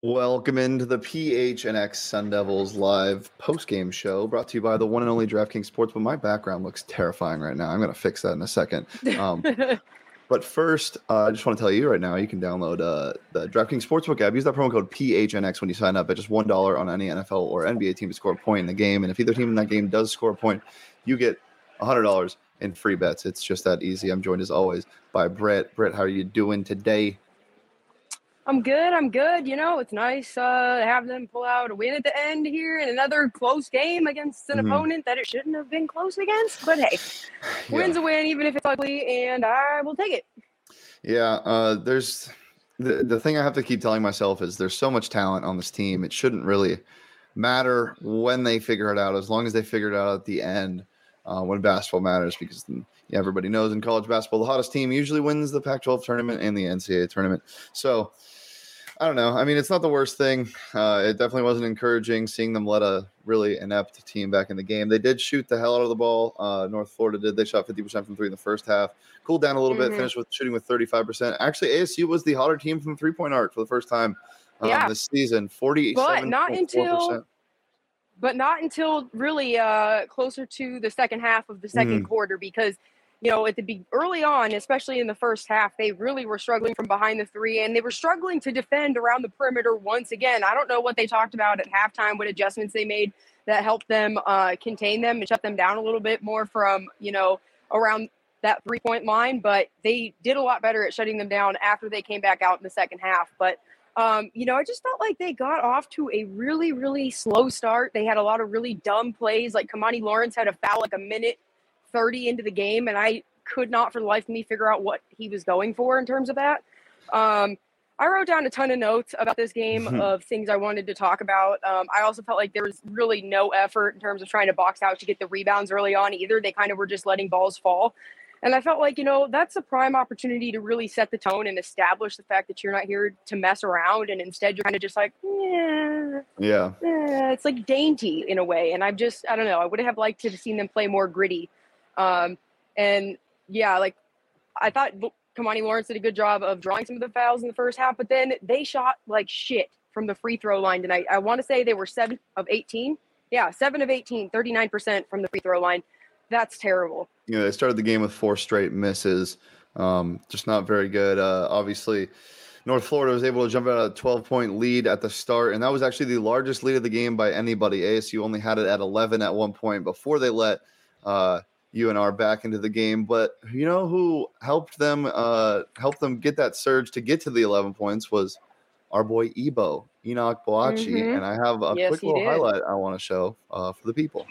Welcome into the PHNX Sun Devils live post-game show brought to you by the one and only DraftKings Sports. But my background looks terrifying right now. I'm going to fix that in a second. Um, but first, uh, I just want to tell you right now, you can download uh, the DraftKings Sportsbook app. Use that promo code PHNX when you sign up at just $1 on any NFL or NBA team to score a point in the game. And if either team in that game does score a point, you get $100 in free bets. It's just that easy. I'm joined as always by Britt. Britt, how are you doing today? I'm good. I'm good. You know, it's nice uh, to have them pull out a win at the end here in another close game against an Mhm. opponent that it shouldn't have been close against. But hey, Yeah. win's a win, even if it's ugly, and I will take it. Yeah, uh, there's the the thing I have to keep telling myself is there's so much talent on this team. It shouldn't really matter when they figure it out, as long as they figure it out at the end uh, when basketball matters. Because mm, yeah, everybody knows in college basketball, the hottest team usually wins the Pac-12 tournament and the NCAA tournament. So I don't know. I mean, it's not the worst thing. Uh, it definitely wasn't encouraging seeing them let a really inept team back in the game. They did shoot the hell out of the ball. Uh, North Florida did. They shot 50% from three in the first half. Cooled down a little bit, Mhm. finished with shooting with 35%. Actually, ASU was the hotter team from three point arc for the first time um, Yeah. this season. 47 But not until but not until really uh, closer to the second half of the 2nd Mhm. quarter because you know at the be- early on especially in the first half they really were struggling from behind the three and they were struggling to defend around the perimeter once again i don't know what they talked about at halftime what adjustments they made that helped them uh, contain them and shut them down a little bit more from you know around that three point line but they did a lot better at shutting them down after they came back out in the second half but um, you know, I just felt like they got off to a really, really slow start. They had a lot of really dumb plays. Like Kimani Lawrence had a foul like a minute 30 into the game, and I could not for the life of me figure out what he was going for in terms of that. Um, I wrote down a ton of notes about this game Mhm. of things I wanted to talk about. Um, I also felt like there was really no effort in terms of trying to box out to get the rebounds early on either. They kind of were just letting balls fall. And I felt like, you know, that's a prime opportunity to really set the tone and establish the fact that you're not here to mess around. And instead, you're kind of just like, yeah, Yeah. eh, it's like dainty in a way. And I've just, I don't know, I would have liked to have seen them play more gritty. Um, and yeah, like I thought Kimani Lawrence did a good job of drawing some of the fouls in the first half, but then they shot like shit from the free throw line tonight. I want to say they were seven of 18. Yeah, seven of 18, 39% from the free throw line. That's terrible. know, they started the game with four straight misses. Um, just not very good. Uh, obviously, North Florida was able to jump out a 12 point lead at the start, and that was actually the largest lead of the game by anybody. ASU only had it at 11 at one point before they let uh, UNF back into the game. But you know who helped them uh, help them get that surge to get to the 11 points was our boy Ebo Enoch Boakye, Mhm. and I have a Yes, quick little did. highlight I want to show uh, for the people.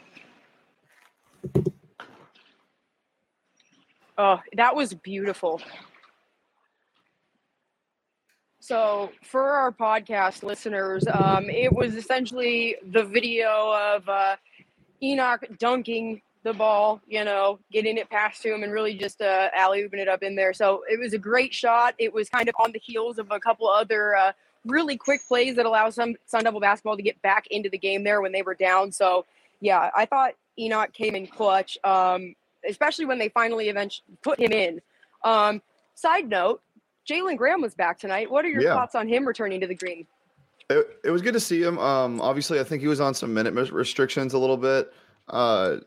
Oh, that was beautiful. So, for our podcast listeners, um, it was essentially the video of uh, Enoch dunking the ball, you know, getting it past to him and really just uh, alley ooping it up in there. So, it was a great shot. It was kind of on the heels of a couple other uh, really quick plays that allow some Sun Devil basketball to get back into the game there when they were down. So, yeah, I thought Enoch came in clutch. Um, especially when they finally eventually put him in. Um, side note, Jalen Graham was back tonight. What are your Yeah. thoughts on him returning to the green? It, it was good to see him. Um, obviously, I think he was on some minute restrictions a little bit. Uh,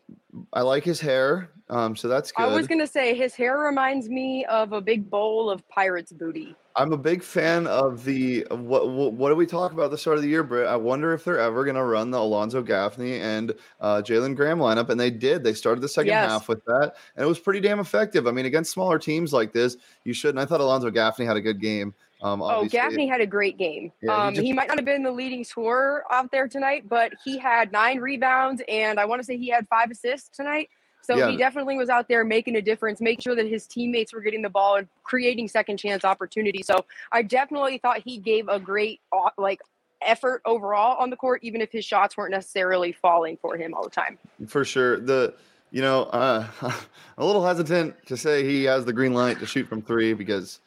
I like his hair. Um, so that's good. I was gonna say his hair reminds me of a big bowl of pirate's booty. I'm a big fan of the what, what what did we talk about at the start of the year, Britt? I wonder if they're ever to run the Alonzo Gaffney and uh, Jalen Graham lineup, and they did. They started the second Yes. half with that, and it was pretty damn effective. I mean, against smaller teams like this, you shouldn't. I thought Alonzo Gaffney had a good game. Um, Oh. Gaffney had a great game. Yeah, he um, he, just- might not have been the leading scorer out there tonight, but he had nine rebounds and I want to say he had five assists tonight. So Yeah. he definitely was out there making a difference, making sure that his teammates were getting the ball and creating second chance opportunities. So I definitely thought he gave a great uh, like effort overall on the court, even if his shots weren't necessarily falling for him all the time. for sure. The you know, uh, I'm a little hesitant to say he has the green light to shoot from three because,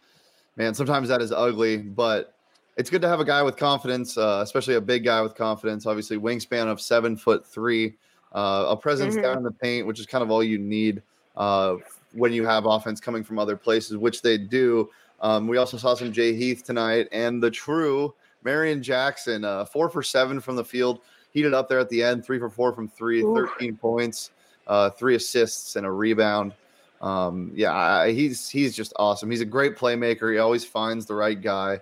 man, sometimes that is ugly. But it's good to have a guy with confidence, uh, especially a big guy with confidence. Obviously, wingspan of seven foot three, uh, a presence Mhm. down in the paint, which is kind of all you need uh, when you have offense coming from other places, which they do. Um, we also saw some Jay Heath tonight, and the true Marreon Jackson, uh, four for seven from the field, heated up there at the end, three for four from three, Ooh. 13 points, uh, three assists, and a rebound. Um, yeah, I, he's he's just awesome. He's a great playmaker. He always finds the right guy,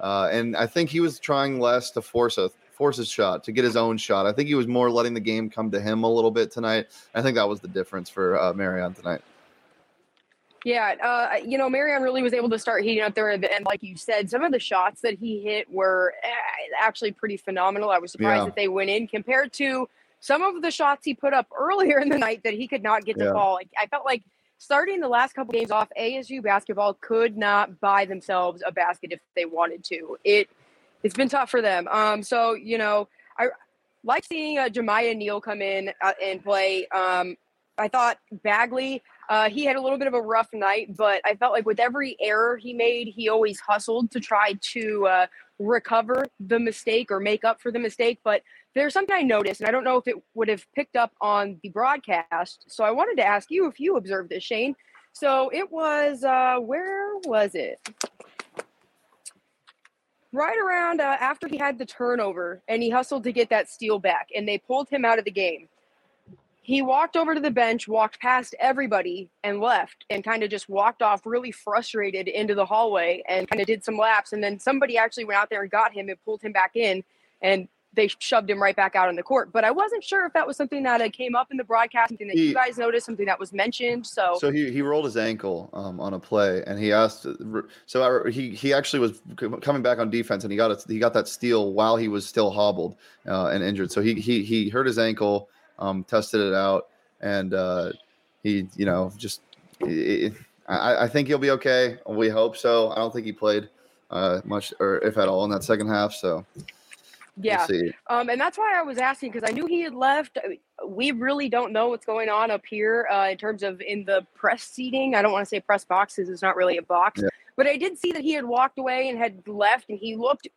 uh, and I think he was trying less to force a force his shot to get his own shot. I think he was more letting the game come to him a little bit tonight. I think that was the difference for uh, Marreon tonight. Yeah, uh, you know, Marreon really was able to start heating up there, at the end. like you said, some of the shots that he hit were eh, actually pretty phenomenal. I was surprised Yeah. that they went in compared to some of the shots he put up earlier in the night that he could not get to Yeah. fall. Like, I felt like starting the last couple games off, ASU basketball could not buy themselves a basket if they wanted to. It it's been tough for them. Um, so you know, I like seeing uh, Jamiya Neal come in uh, and play. Um, I thought Bagley. Uh, he had a little bit of a rough night, but I felt like with every error he made, he always hustled to try to uh, recover the mistake or make up for the mistake. But there's something I noticed, and I don't know if it would have picked up on the broadcast. So I wanted to ask you if you observed this, Shane. So it was, uh, where was it? Right around uh, after he had the turnover and he hustled to get that steal back, and they pulled him out of the game he walked over to the bench, walked past everybody, and left, and kind of just walked off really frustrated into the hallway and kind of did some laps. And then somebody actually went out there and got him and pulled him back in, and they shoved him right back out on the court. But I wasn't sure if that was something that uh, came up in the broadcast, something that He- you guys noticed, something that was mentioned. So, So he, he rolled his ankle um, on a play, and he asked. So I, he he actually was coming back on defense, and he got a, he got that steal while he was still hobbled uh, and injured. So he he he hurt his ankle, um, tested it out, and uh, he you know just i I, I think he'll be okay. We hope so. I don't think he played uh, much or if at all in that second half. So yeah. we'll. Um, and that's why I was asking because I knew he had left. We really don't know what's going on up here uh, in terms of in the press seating. I don't want to say press boxes; it's not really a box. Yeah. But I did see that he had walked away and had left, and he looked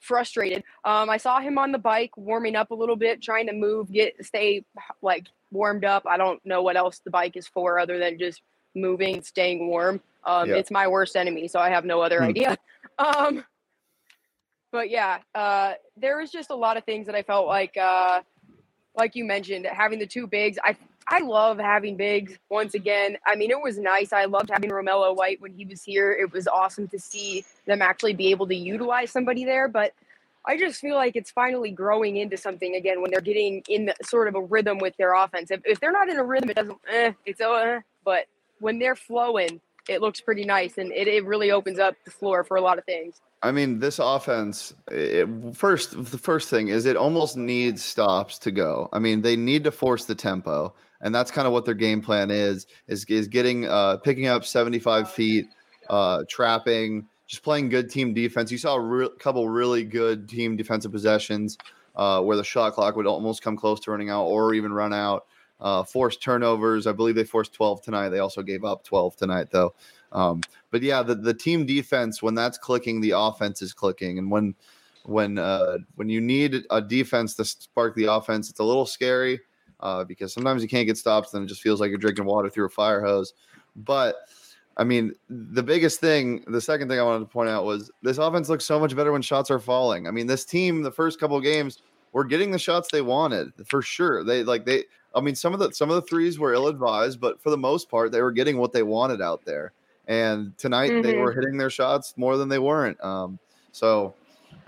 frustrated. Um, I saw him on the bike warming up a little bit, trying to move, get stay like warmed up. I don't know what else the bike is for other than just moving, staying warm. Um, Yeah. It's my worst enemy, so I have no other Hmm. idea. Um, but yeah, uh, there was just a lot of things that I felt like, uh, like you mentioned, having the two bigs. I I love having bigs once again. I mean, it was nice. I loved having Romello White when he was here. It was awesome to see them actually be able to utilize somebody there. But I just feel like it's finally growing into something again when they're getting in the, sort of a rhythm with their offense. If, if they're not in a rhythm, it doesn't. Eh, it's uh, but when they're flowing, it looks pretty nice, and it, it really opens up the floor for a lot of things. I mean, this offense. It, first, the first thing is it almost needs stops to go. I mean, they need to force the tempo, and that's kind of what their game plan is. Is is getting uh, picking up seventy five feet, uh, trapping, just playing good team defense. You saw a re- couple really good team defensive possessions uh, where the shot clock would almost come close to running out, or even run out. Uh, forced turnovers. I believe they forced twelve tonight. They also gave up twelve tonight, though. Um, but yeah, the, the team defense when that's clicking, the offense is clicking, and when when uh, when you need a defense to spark the offense, it's a little scary uh, because sometimes you can't get stops, and it just feels like you're drinking water through a fire hose. But I mean, the biggest thing, the second thing I wanted to point out was this offense looks so much better when shots are falling. I mean, this team, the first couple of games, were getting the shots they wanted for sure. They like they I mean, some of the some of the threes were ill advised, but for the most part, they were getting what they wanted out there. And tonight, mm-hmm. they were hitting their shots more than they weren't. Um, so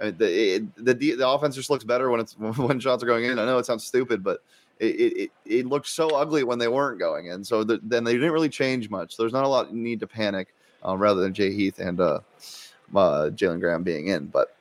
uh, the, it, the the offense just looks better when it's when shots are going in. I know it sounds stupid, but it it, it looked so ugly when they weren't going in. So the, then they didn't really change much. There's not a lot need to panic, uh, rather than Jay Heath and uh, uh, Jalen Graham being in, but.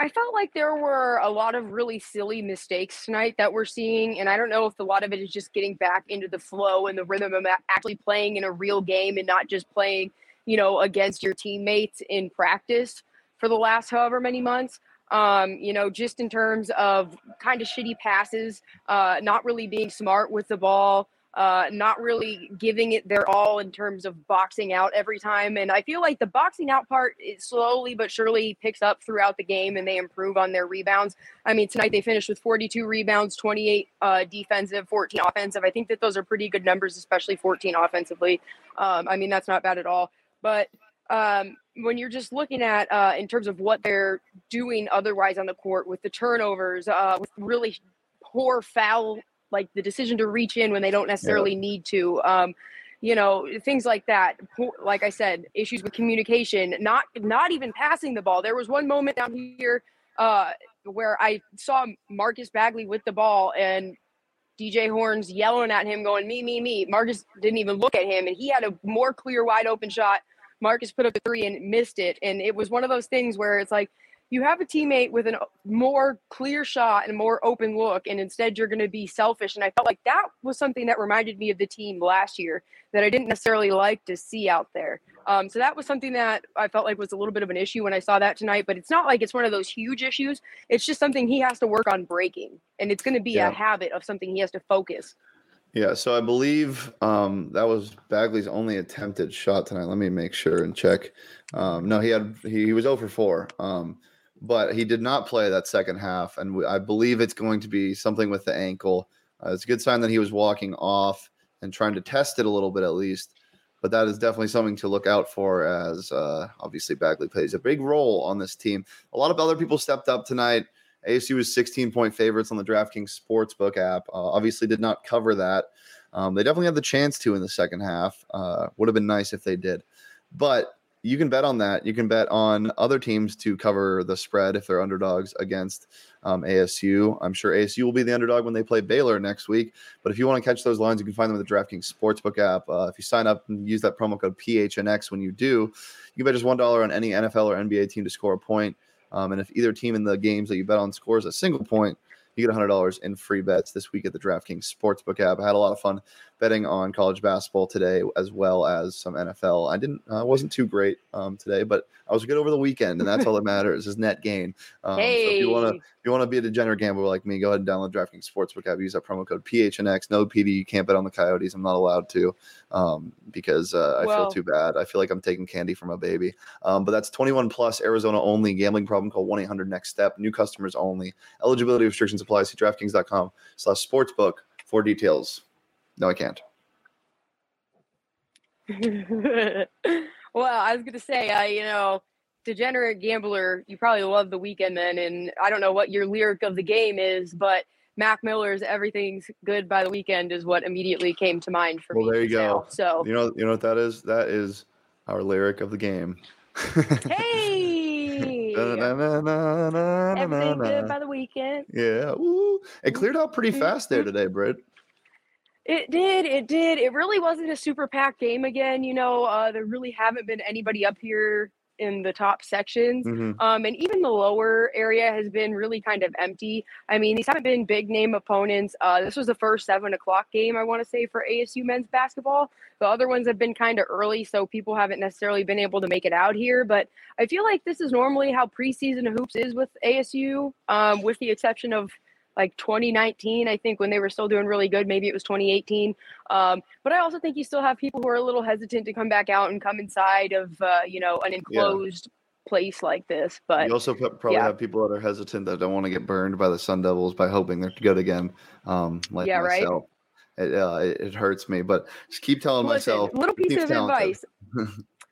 I felt like there were a lot of really silly mistakes tonight that we're seeing. And I don't know if a lot of it is just getting back into the flow and the rhythm of actually playing in a real game and not just playing, you know, against your teammates in practice for the last however many months. Um, you know, just in terms of kind of shitty passes, uh, not really being smart with the ball, uh, not really giving it their all in terms of boxing out every time. And I feel like the boxing out part is slowly but surely picks up throughout the game and they improve on their rebounds. I mean, tonight they finished with 42 rebounds, 28 uh, defensive, 14 offensive. I think that those are pretty good numbers, especially 14 offensively. Um, I mean, that's not bad at all. But um, when you're just looking at uh, in terms of what they're doing otherwise on the court with the turnovers, uh, with really poor foul like the decision to reach in when they don't necessarily yeah. need to. Um, you know things like that like i said issues with communication not not even passing the ball there was one moment down here uh, where i saw marcus bagley with the ball and dj horns yelling at him going me me me marcus didn't even look at him and he had a more clear wide open shot marcus put up a three and missed it and it was one of those things where it's like you have a teammate with a more clear shot and more open look, and instead you're going to be selfish. And I felt like that was something that reminded me of the team last year that I didn't necessarily like to see out there. Um, so that was something that I felt like was a little bit of an issue when I saw that tonight. But it's not like it's one of those huge issues. It's just something he has to work on breaking, and it's going to be yeah. a habit of something he has to focus. Yeah, so I believe um, that was Bagley's only attempted shot tonight. Let me make sure and check. Um, no, he had he, he was over 4. Um, but he did not play that second half, and I believe it's going to be something with the ankle. Uh, it's a good sign that he was walking off and trying to test it a little bit at least. But that is definitely something to look out for, as uh, obviously Bagley plays a big role on this team. A lot of other people stepped up tonight. ASU was 16 point favorites on the DraftKings Sportsbook app. Uh, obviously, did not cover that. Um, they definitely had the chance to in the second half. Uh, would have been nice if they did. But you can bet on that. You can bet on other teams to cover the spread if they're underdogs against um, ASU. I'm sure ASU will be the underdog when they play Baylor next week. But if you want to catch those lines, you can find them at the DraftKings Sportsbook app. Uh, if you sign up and use that promo code PHNX when you do, you can bet just $1 on any NFL or NBA team to score a point. Um, and if either team in the games that you bet on scores a single point, you get $100 in free bets this week at the DraftKings Sportsbook app. I had a lot of fun betting on college basketball today as well as some NFL. I didn't uh, wasn't too great um, today, but I was good over the weekend, and that's all that matters is net gain. Um, hey. So if you want to if you want to be a degenerate gambler like me, go ahead and download DraftKings Sportsbook app. Use that promo code PHNX. No PD. You can't bet on the Coyotes. I'm not allowed to um, because uh, I well, feel too bad. I feel like I'm taking candy from a baby. Um, but that's 21 plus Arizona only. Gambling problem call 1 800 Next Step. New customers only. Eligibility restrictions apply. See DraftKings.com/slash sportsbook for details. No, I can't. well, I was gonna say, uh, you know, degenerate gambler, you probably love the weekend then, and I don't know what your lyric of the game is, but Mac Miller's "Everything's Good by the Weekend" is what immediately came to mind for well, me. Well, there you go. So you know, you know what that is? That is our lyric of the game. hey. Everything good by the weekend. Yeah. Ooh. It cleared out pretty fast there today, Britt. It did. It did. It really wasn't a super packed game again. You know, uh, there really haven't been anybody up here in the top sections. Mm-hmm. Um, and even the lower area has been really kind of empty. I mean, these haven't been big name opponents. Uh, this was the first seven o'clock game, I want to say, for ASU men's basketball. The other ones have been kind of early, so people haven't necessarily been able to make it out here. But I feel like this is normally how preseason hoops is with ASU, um, with the exception of like 2019, I think when they were still doing really good. Maybe it was 2018. Um, but I also think you still have people who are a little hesitant to come back out and come inside of, uh, you know, an enclosed yeah. place like this. But you also probably yeah. have people that are hesitant that don't want to get burned by the Sun Devils by hoping they're good again. Um, like yeah, myself. Right? It, uh, it, hurts me, but just keep telling Listen, myself. Little piece of advice.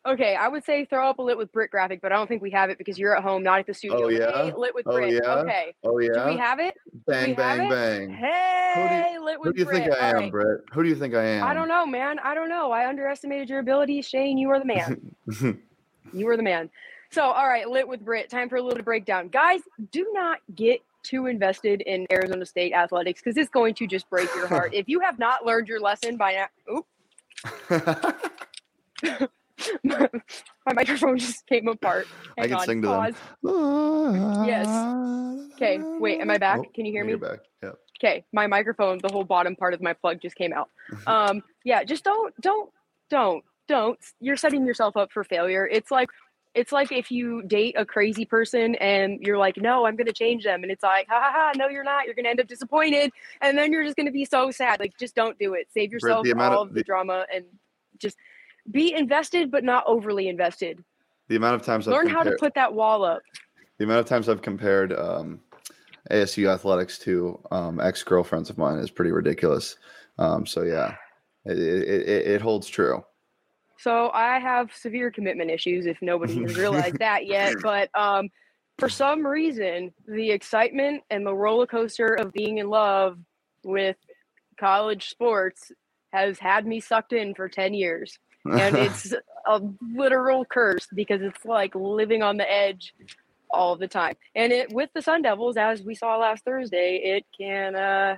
Okay, I would say throw up a lit with Brit graphic, but I don't think we have it because you're at home, not at the oh, studio. Oh, yeah? Hey, lit with Oh, Brit. yeah? Okay. Oh yeah. Do we have it? bang bang it? bang. Hey, lit with brick. Who do you think I am, right. Britt? Who do you think I am? I don't know, man. I don't know. I underestimated your abilities. Shane, you are the man. you are the man. So, all right, lit with Brit. Time for a little breakdown. Guys, do not get too invested in Arizona State athletics because it's going to just break your heart. if you have not learned your lesson by now, oop, my microphone just came apart. I can on, sing to them. yes. Okay, wait, am I back? Can you hear me? You're back. Yeah. okay my microphone the whole bottom part of my plug just came out um yeah just don't don't don't don't you're setting yourself up for failure it's like it's like if you date a crazy person and you're like no i'm gonna change them and it's like ha ha ha no you're not you're gonna end up disappointed and then you're just gonna be so sad like just don't do it save yourself all of- of the the- drama and just be invested but not overly invested The amount of times learn I've learned how to put that wall up the amount of times I've compared um, ASU athletics to um, ex girlfriends of mine is pretty ridiculous. Um, so yeah, it, it, it, it holds true. So I have severe commitment issues if nobody has realized that yet. But um, for some reason, the excitement and the roller coaster of being in love with college sports has had me sucked in for 10 years. And it's a literal curse because it's like living on the edge all the time. And it with the Sun Devils, as we saw last Thursday, it can uh,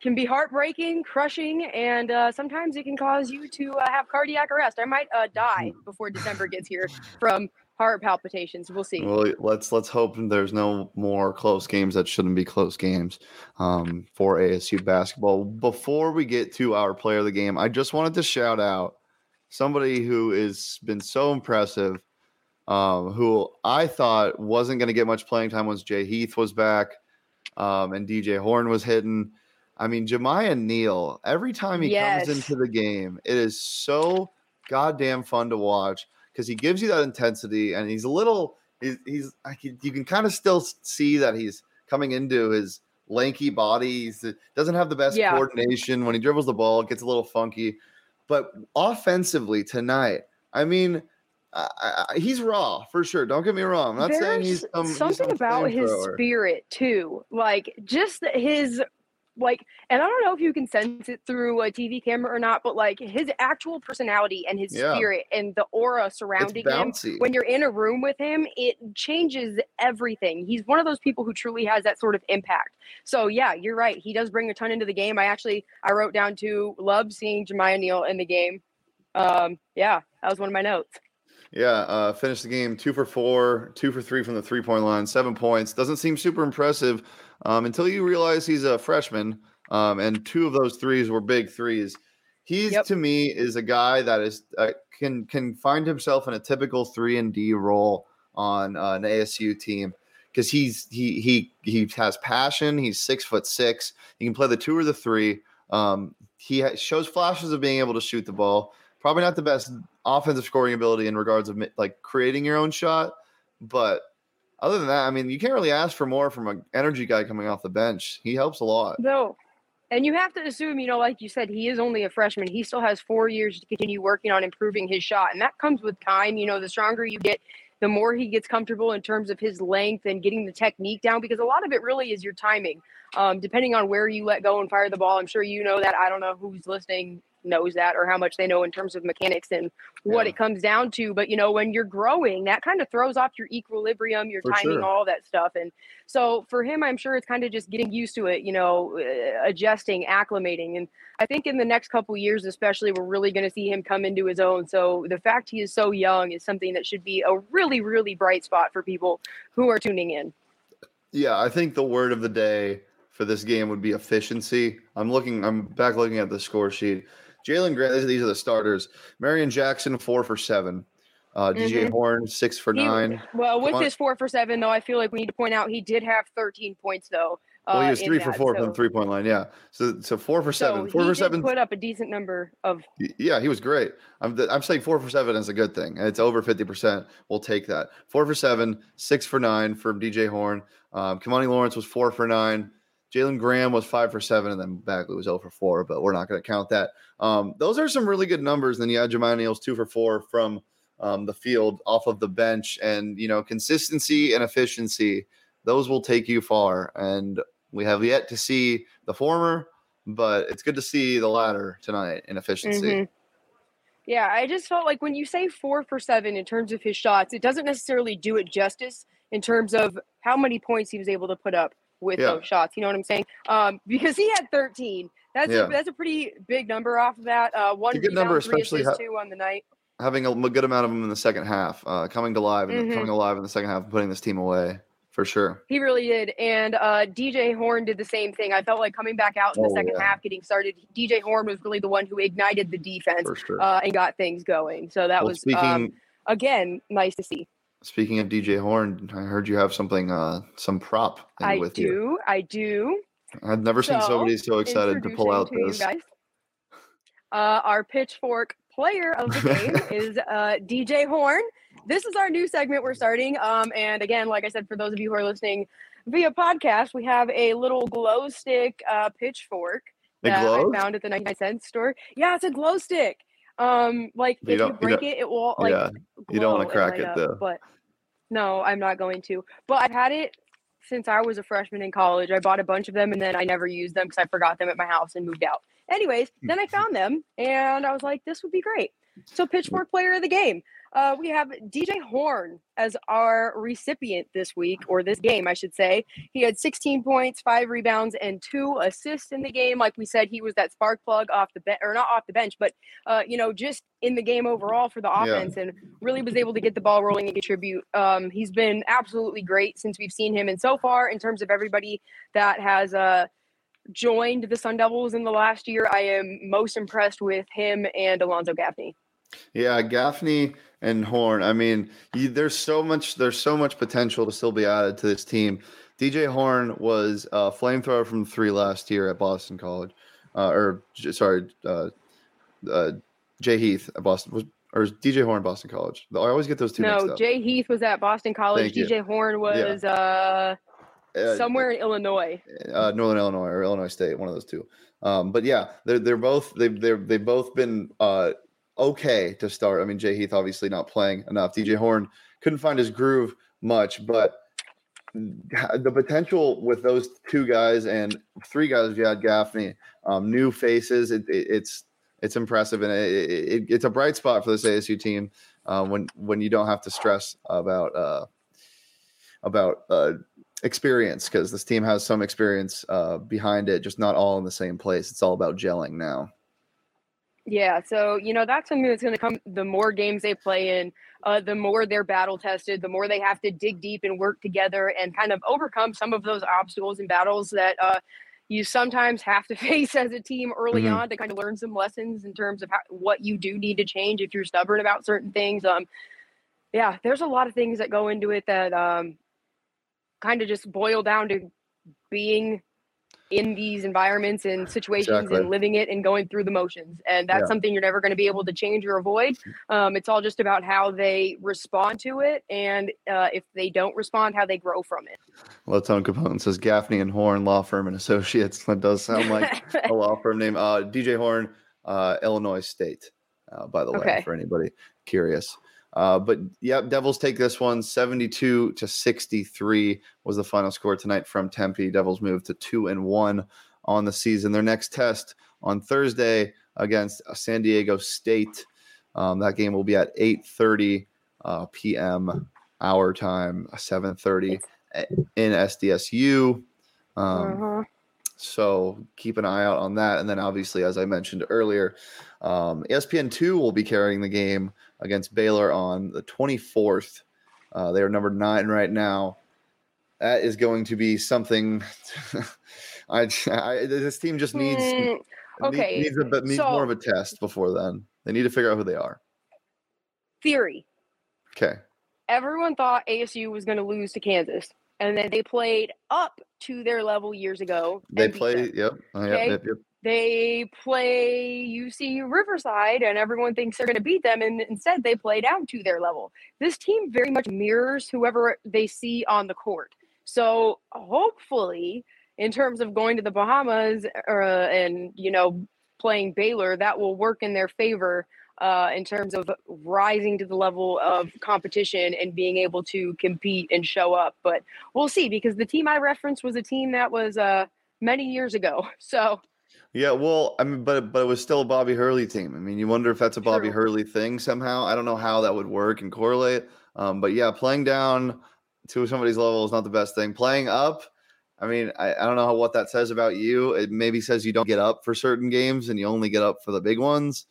can be heartbreaking, crushing, and uh, sometimes it can cause you to uh, have cardiac arrest. I might uh, die before December gets here from heart palpitations. We'll see. Well, let's let's hope there's no more close games that shouldn't be close games um, for ASU basketball. Before we get to our player of the game, I just wanted to shout out somebody who has been so impressive, um, who I thought wasn't going to get much playing time once Jay Heath was back um, and DJ Horn was hitting. I mean, Jamiya Neal, every time he Yes. comes into the game, it is so goddamn fun to watch because he gives you that intensity and he's a little, he's, he's I can, you can kind of still see that he's coming into his lanky body. He's, doesn't have the best Yeah. coordination. When he dribbles the ball, it gets a little funky. But offensively tonight, I mean, I, I, he's raw for sure. Don't get me wrong. I'm not saying he's There's some, he's something some about his flamethrower. spirit too like just his like and i don't know if you can sense it through a tv camera or not but like his actual personality and his Yeah. spirit and the aura surrounding him when you're in a room with him it changes everything. He's one of those people who truly has that sort of impact. So yeah you're right. He does bring a ton into the game. I actually i wrote down to love seeing jamiya neal in the game. Um yeah that was one of my notes. Yeah, uh, finished the game two for four, two for three from the three point line, seven points. Doesn't seem super impressive um, until you realize he's a freshman, um, and two of those threes were big threes. He's Yep. to me is a guy that is uh, can can find himself in a typical three and D role on uh, an ASU team because he's he he he has passion. He's six foot six. He can play the two or the three. Um, he ha- shows flashes of being able to shoot the ball. Probably not the best offensive scoring ability in regards of like creating your own shot, but other than that, I mean, you can't really ask for more from an energy guy coming off the bench. He helps a lot. No. And you have to assume, you know, like you said, he is only a freshman. He still has four years to continue working on improving his shot. And that comes with time. You know, the stronger you get, the more he gets comfortable in terms of his length and getting the technique down, because a lot of it really is your timing. Um, depending on where you let go and fire the ball, I'm sure you know that. I don't know who's listening knows that or how much they know in terms of mechanics and what Yeah. it comes down to. But, you know, when you're growing, that kind of throws off your equilibrium, your For timing, sure. all that stuff. And so for him, I'm sure it's kind of just getting used to it, you know, uh, adjusting, acclimating. And I think in the next couple years, especially, we're really going to see him come into his own. So the fact he is so young is something that should be a really, really bright spot for people who are tuning in. Yeah, I think the word of the day for this game would be efficiency. I'm looking, I'm back looking at the score sheet. Jalen Graham, these- are the starters. Marreon Jackson, four for seven. Uh, DJ Mhm. Horn, six for He- nine. Well, with Come on. his four for seven, though, I feel like we need to point out he did have 13 points, though. Well, he uh, was three for that. four So- from three point line. Yeah. So, so four for seven. So four he for did seven. put up a decent number of Yeah, he was great. I'm th- I'm saying four for seven is a good thing. It's over fifty percent. We'll take that. Four for seven, six for nine from DJ Horn. Um, Kimani Lawrence was four for nine. Jalen Graham was five for seven, and then Bagley was zero for four. But we're not going to count that. Um, those are some really good numbers. And then you had Jamiya Neal's two for four from um, the field off of the bench. And, you know, consistency and efficiency, those will take you far. And we have yet to see the former, but it's good to see the latter tonight in efficiency. Mm-hmm. Yeah, I just felt like when you say four for seven in terms of his shots, it doesn't necessarily do it justice in terms of how many points he was able to put up with Yeah. those shots. You know what I'm saying? Um, because he had 13. That's Yeah. a, that's a pretty big number off of that. Uh, one good rebound, number, especially ha- two on the night. Having a good amount of them in the second half, uh, coming to live and Mhm. coming alive in the second half and putting this team away for sure. He really did. And uh, DJ Horn did the same thing. I felt like coming back out in the Oh, second yeah. half, getting started, DJ Horn was really the one who ignited the defense sure. uh, and got things going. So that well, was, speaking um, again, nice to see. Speaking of DJ Horn, I heard you have something, uh, some prop I with do. you. I do. I've never seen somebody so excited to pull out to this. Uh, our pitchfork player of the game is uh, DJ Horn. This is our new segment we're starting. Um, and again, like I said, for those of you who are listening via podcast, we have a little glow stick uh, pitchfork that? I found at the 99 cent store. Yeah, it's a glow stick. Um, like You if you don't- you break it, it will like yeah, you don't wanna crack it, up, though. But no, I'm not going to. But I've had it since I was a freshman in college. I bought a bunch of them and then I never used them because I forgot them at my house and moved out. Anyways, Hmm. then I found them and I was like, this would be great. So pitchfork player of the game. Uh, we have DJ Horn as our recipient this week, or this game, I should say. He had 16 points, five rebounds, and two assists in the game. Like we said, he was that spark plug off the bench, or not off the bench, but uh, you know, just in the game overall for the Yeah. offense, and really was able to get the ball rolling and contribute. Um, he's been absolutely great since we've seen him, and so far, in terms of everybody that has uh, joined the Sun Devils in the last year, I am most impressed with him and Alonzo Gaffney. Yeah, Gaffney and Horn. I mean, you, there's so much. There's so much potential to still be added to this team. DJ Horn was a flamethrower from three last year at Boston College, uh, or sorry, uh, uh, Jay Heath at Boston was, or is DJ Horn Boston College. I always get those two mixed No. Jay Heath was at Boston College. Thank you. DJ Horn was uh, Uh, somewhere in Illinois. uh, Northern Illinois or Illinois State, one of those two. Um, but yeah, they're they're both they've they're they've both been uh, okay to start. I mean, Jay Heath obviously not playing enough. DJ Horn couldn't find his groove much, but the potential with those two guys and three guys, you had Gaffney, um, new faces. It, it, it's it's impressive and it, it, it's a bright spot for this ASU team uh, when when you don't have to stress about uh, about uh, experience because this team has some experience uh, behind it, just not all in the same place. It's all about gelling now. Yeah, so you know that's something that's going to come. The more games they play in, uh, the more they're battle tested. The more they have to dig deep and work together and kind of overcome some of those obstacles and battles that uh, you sometimes have to face as a team early Mhm. on to kind of learn some lessons in terms of how, what you do need to change if you're stubborn about certain things. Um, yeah, there's a lot of things that go into it that um, kind of just boil down to being in these environments and situations Exactly. and living it and going through the motions. And that's Yeah. something you're never going to be able to change or avoid. Um, it's all just about how they respond to it. And uh, if they don't respond, how they grow from it. Lotone Capone says Gaffney and Horn Law Firm and Associates. That does sound like a law firm name. Uh, DJ Horn, uh, Illinois State, uh, by the way, Okay. for anybody curious. Uh, but yeah, Devils take this one 72 to 63 was the final score tonight from Tempe. Devils move to two and one on the season. Their next test on Thursday against uh, San Diego State. Um, that game will be at 8:30 uh, p.m. our time, 7:30 in SDSU. Um, Uh-huh. So keep an eye out on that. And then, obviously, as I mentioned earlier, um, ESPN2 will be carrying the game against Baylor on the 24th. Uh, they are number nine right now. That is going to be something. I, I this team just needs Mm, okay, needs a bit needs more of a test before then. They need to figure out who they are. theory. Okay. Everyone thought ASU was going to lose to Kansas. And then they played up to their level years ago. They play. Yep. uh, yep, Okay. Yep. Yep. they play UC Riverside and everyone thinks they're going to beat them and instead they play down to their level. This team very much mirrors whoever they see on the court. So hopefully in terms of going to the Bahamas uh, and you know playing Baylor that will work in their favor uh, in terms of rising to the level of competition and being able to compete and show up. But we'll see because the team I referenced was a team that was uh, many years ago. So Yeah, well, I mean, but but it was still a Bobby Hurley team. I mean, you wonder if that's a Bobby True. Hurley thing somehow. I don't know how that would work and correlate. Um, but yeah, playing down to somebody's level is not the best thing. Playing up, I mean, I, I don't know what that says about you. It maybe says you don't get up for certain games and you only get up for the big ones.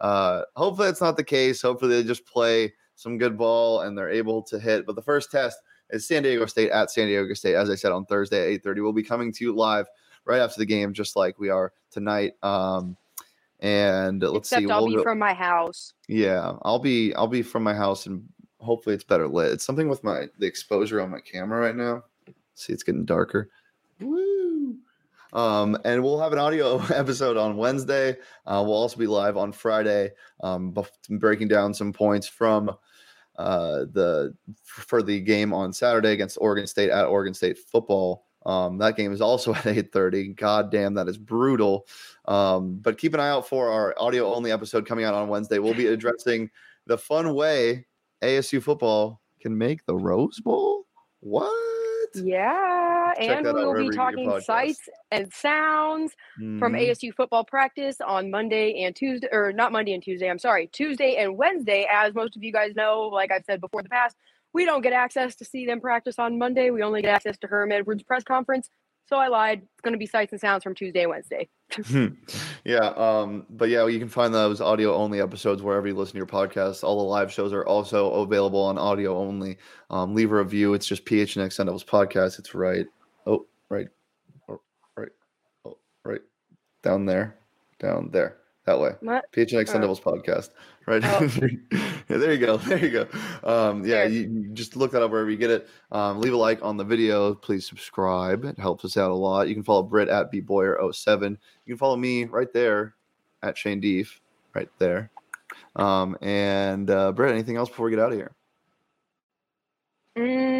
Uh, hopefully, that's not the case. Hopefully, they just play some good ball and they're able to hit. But the first test is San Diego State at San Diego State, as I said on Thursday at 8:30. We'll be coming to you live right after the game, just like we are tonight. Um, and let's except see. I'll we'll be go- from my house. yeah, I'll be I'll be from my house and hopefully it's better lit. It's something with my the exposure on my camera right now. See, it's getting darker. Woo! Um, and we'll have an audio episode on Wednesday. Uh, we'll also be live on Friday, um, breaking down some points from uh, the for the game on Saturday against Oregon State at Oregon State football. Um, that game is also at 8:30. God damn, that is brutal. Um, but keep an eye out for our audio only episode coming out on Wednesday. We'll be addressing the fun way ASU football can make the Rose Bowl. What? Yeah, and we will be you get your talking sights and sounds from Mhm. ASU football practice on Monday and Tuesday, or not Monday and Tuesday. I'm sorry, Tuesday and Wednesday. As most of you guys know, like I've said before in the past, we don't get access to see them practice on Monday. We only get access to Herm Edwards' press conference. So I lied. It's going to be sights and sounds from Tuesday and Wednesday. yeah, um, but yeah, you can find those audio only episodes wherever you listen to your podcast. All the live shows are also available on audio only. Um, leave a review. It's just PHNX Sun Devils podcast. It's right. Right. Oh, right. Oh, right. Down there. Down there. That way. What? PHNX Sun Oh. Devils podcast. Right. Oh. yeah, there you go. There you go. Um, yeah, you, you just look that up wherever you get it. Um, leave a like on the video. Please subscribe. It helps us out a lot. You can follow Britt at bboyer07. You can follow me right there at Shane Deef, right there. Um, and uh, Britt, anything else before we get out of here? Mm,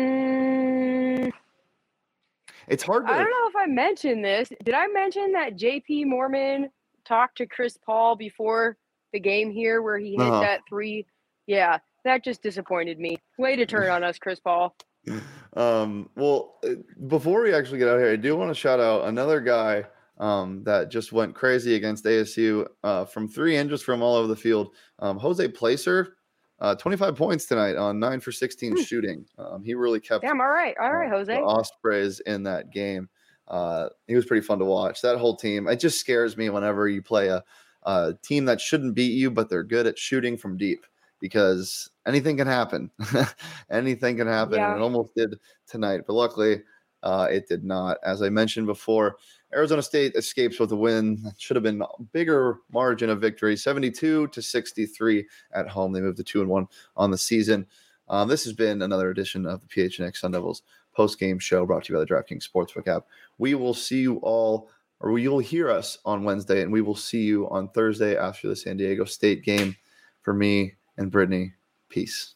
It's hard to. I don't know if I mentioned this. Did I mention that JP Mormon talked to Chris Paul before the game here where he hit Uh-huh. that three? Yeah, that just disappointed me. Way to turn on us, Chris Paul. Um, well, uh, before we actually get out here, I do want to shout out another guy um, that just went crazy against ASU uh, from three inches from all over the field. Um, Jose Placer, uh, 25 points tonight on nine for 16 Hmm. shooting. Um, he really kept Damn, all right. All right, uh, Jose. the Ospreys in that game. Uh, he was pretty fun to watch. That whole team, it just scares me whenever you play a, a team that shouldn't beat you, but they're good at shooting from deep because anything can happen. anything can happen. Yeah. And it almost did tonight, but luckily uh, it did not. As I mentioned before, Arizona State escapes with a win. Should have been a bigger margin of victory 72 to 63 at home. They moved to two and one on the season. Um, this has been another edition of the PHNX Sun Devils post game show brought to you by the DraftKings Sportsbook app. We will see you all, or you'll hear us on Wednesday, and we will see you on Thursday after the San Diego State game. For me and Brittany, peace.